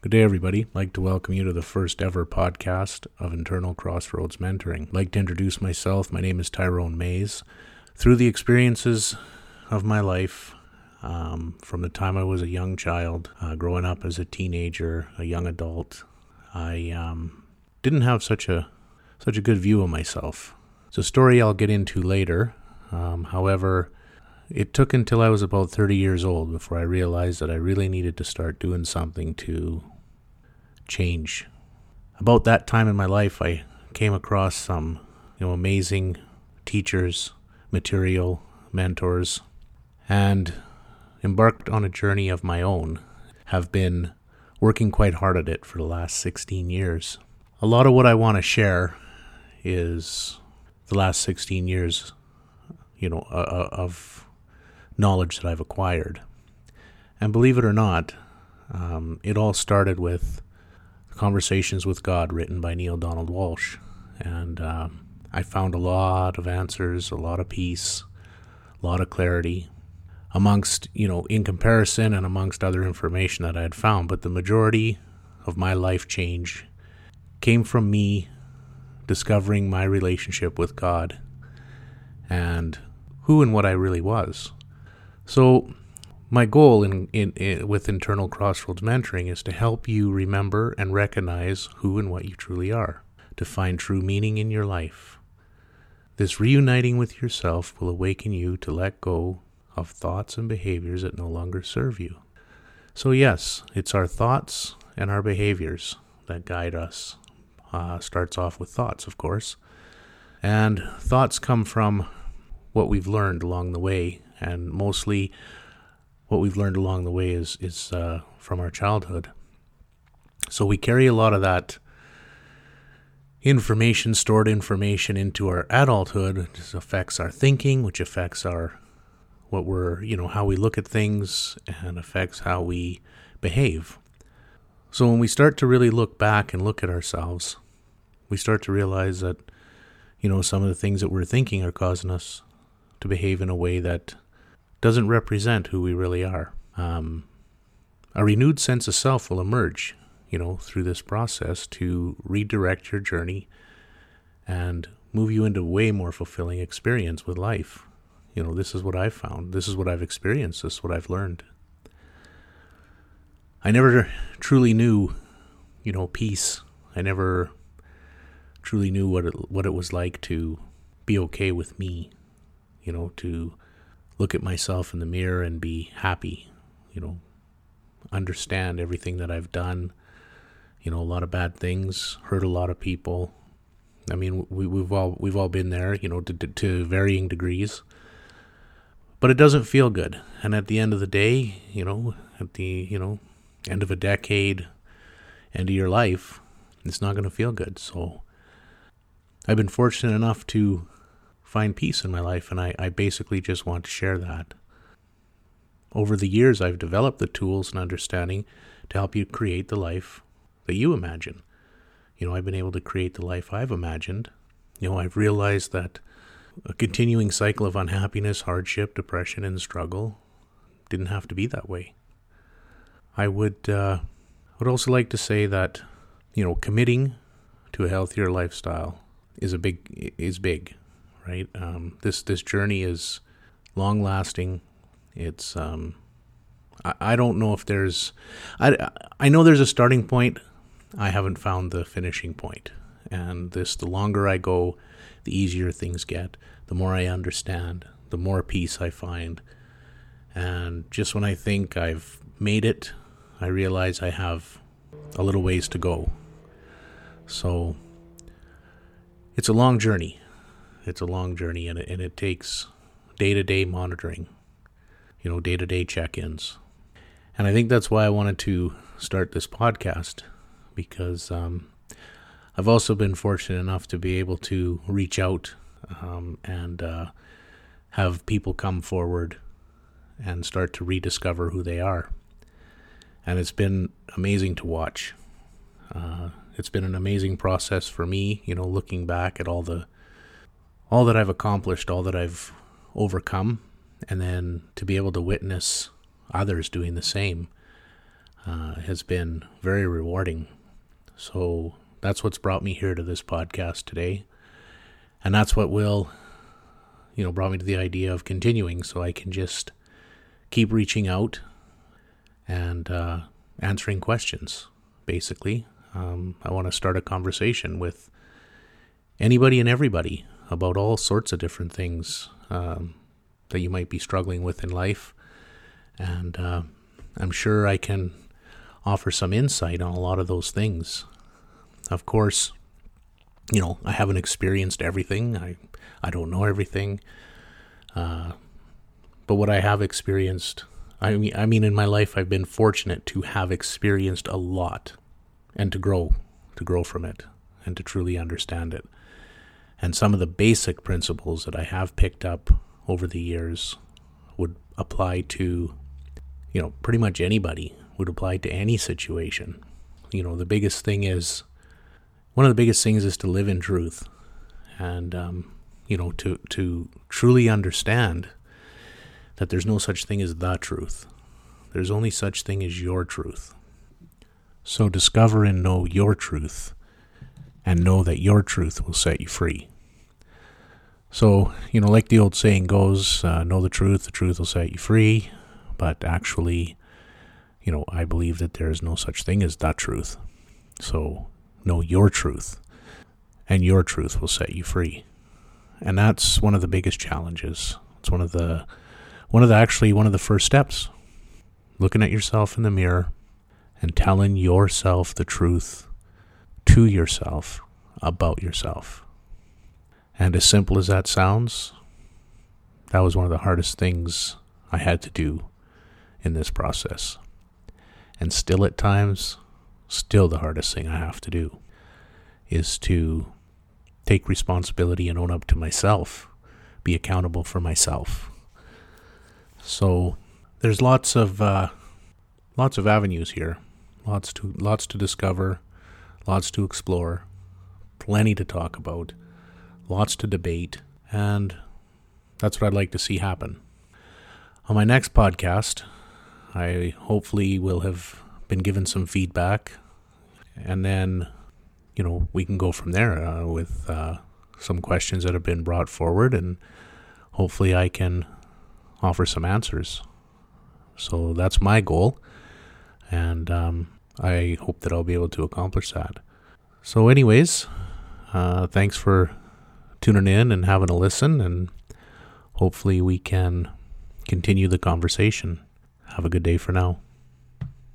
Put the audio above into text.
Good day, everybody. I'd like to welcome you to the first ever podcast of Internal Crossroads Mentoring. I'd like to introduce myself. My name is Tyrone Mays. Through the experiences of my life, um, from the time I was a young child, uh, growing up as a teenager, a young adult, I um, didn't have such a such a good view of myself. It's a story I'll get into later. Um, however, it took until I was about 30 years old before I realized that I really needed to start doing something to change. About that time in my life, I came across some, you know, amazing teachers, material, mentors, and embarked on a journey of my own. Have been working quite hard at it for the last 16 years. A lot of what I want to share is the last 16 years, you know, uh, of knowledge that I've acquired. And believe it or not, um, it all started with Conversations with God written by Neale Donald Walsch. And uh, I found a lot of answers, a lot of peace, a lot of clarity amongst, you know, in comparison and amongst other information that I had found. But the majority of my life change came from me discovering my relationship with God and who and what I really was. So, my goal in, in, in, with internal crossroads mentoring is to help you remember and recognize who and what you truly are, to find true meaning in your life. This reuniting with yourself will awaken you to let go of thoughts and behaviors that no longer serve you. So, yes, it's our thoughts and our behaviors that guide us. Uh, starts off with thoughts, of course. And thoughts come from what we've learned along the way and mostly what we've learned along the way is is uh, from our childhood. So we carry a lot of that information, stored information, into our adulthood. This affects our thinking, which affects our what we're you know how we look at things and affects how we behave. So when we start to really look back and look at ourselves, we start to realize that you know some of the things that we're thinking are causing us to behave in a way that doesn't represent who we really are. Um, a renewed sense of self will emerge, you know, through this process to redirect your journey and move you into way more fulfilling experience with life. You know, this is what I've found. This is what I've experienced. This is what I've learned. I never truly knew, you know, peace. I never truly knew what it, what it was like to be okay with me, you know, to look at myself in the mirror and be happy, you know, understand everything that I've done. You know, a lot of bad things, hurt a lot of people. I mean, we, we've all we've all been there, you know, to, to varying degrees. But it doesn't feel good. And at the end of the day, you know, at the you know end of a decade, end of your life, it's not going to feel good. So I've been fortunate enough to find peace in my life, and I, I basically just want to share that. Over the years, I've developed the tools and understanding to help you create the life that you imagine. You know, I've been able to create the life I've imagined. You know, I've realized that a continuing cycle of unhappiness, hardship, depression, and struggle didn't have to be that way. I would uh, would also like to say that you know committing to a healthier lifestyle is a big is big right? Um, this this journey is long lasting. It's um, I, I don't know if there's I I know there's a starting point. I haven't found the finishing point. And this the longer I go, the easier things get. The more I understand, the more peace I find. And just when I think I've made it, I realize I have a little ways to go. So it's a long journey. It's a long journey, and it, and it takes day to day monitoring, you know, day to day check ins. And I think that's why I wanted to start this podcast because um, I've also been fortunate enough to be able to reach out um, and uh, have people come forward and start to rediscover who they are. And it's been amazing to watch. Uh, it's been an amazing process for me, you know, looking back at all the all that I've accomplished, all that I've overcome, and then to be able to witness others doing the same. uh, has been very rewarding. So that's what's brought me here to this podcast today. And that's what will, you know, brought me to the idea of continuing so I can just keep reaching out and uh, answering questions, basically. Um, I want to start a conversation with anybody and everybody about all sorts of different things um, that you might be struggling with in life. And uh, I'm sure I can offer some insight on a lot of those things. Of course, you know, I haven't experienced everything. I I don't know everything. Uh, but what I have experienced, I mean, I mean, in my life, I've been fortunate to have experienced a lot, and to grow, to grow from it, and to truly understand it. And some of the basic principles that I have picked up over the years would apply to, you know, pretty much anybody, would apply to any situation. You know, the biggest thing is, one of the biggest things is to live in truth. And, um, you know, to, to truly understand that there's no such thing as the truth. There's only such thing as your truth. So discover and know your truth and know that your truth will set you free. So, you know, like the old saying goes, uh, know the truth, the truth will set you free. But actually, you know, I believe that there is no such thing as that truth. So, know your truth, and your truth will set you free. And that's one of the biggest challenges. It's one of the, one of the actually one of the first steps. Looking at yourself in the mirror and telling yourself the truth to yourself about yourself. And as simple as that sounds, that was one of the hardest things I had to do in this process. And still at times, still the hardest thing I have to do is to take responsibility and own up to myself, be accountable for myself. So there's lots of uh, lots of avenues here, lots to lots to discover, lots to explore, plenty to talk about lots to debate, and that's what I'd like to see happen. On my next podcast, I hopefully will have been given some feedback, and then, you know, we can go from there uh, with uh, some questions that have been brought forward, and hopefully I can offer some answers. So that's my goal, and um, I hope that I'll be able to accomplish that. So, anyways, uh, thanks for tuning in and having a listen, and hopefully we can continue the conversation. Have a good day for now.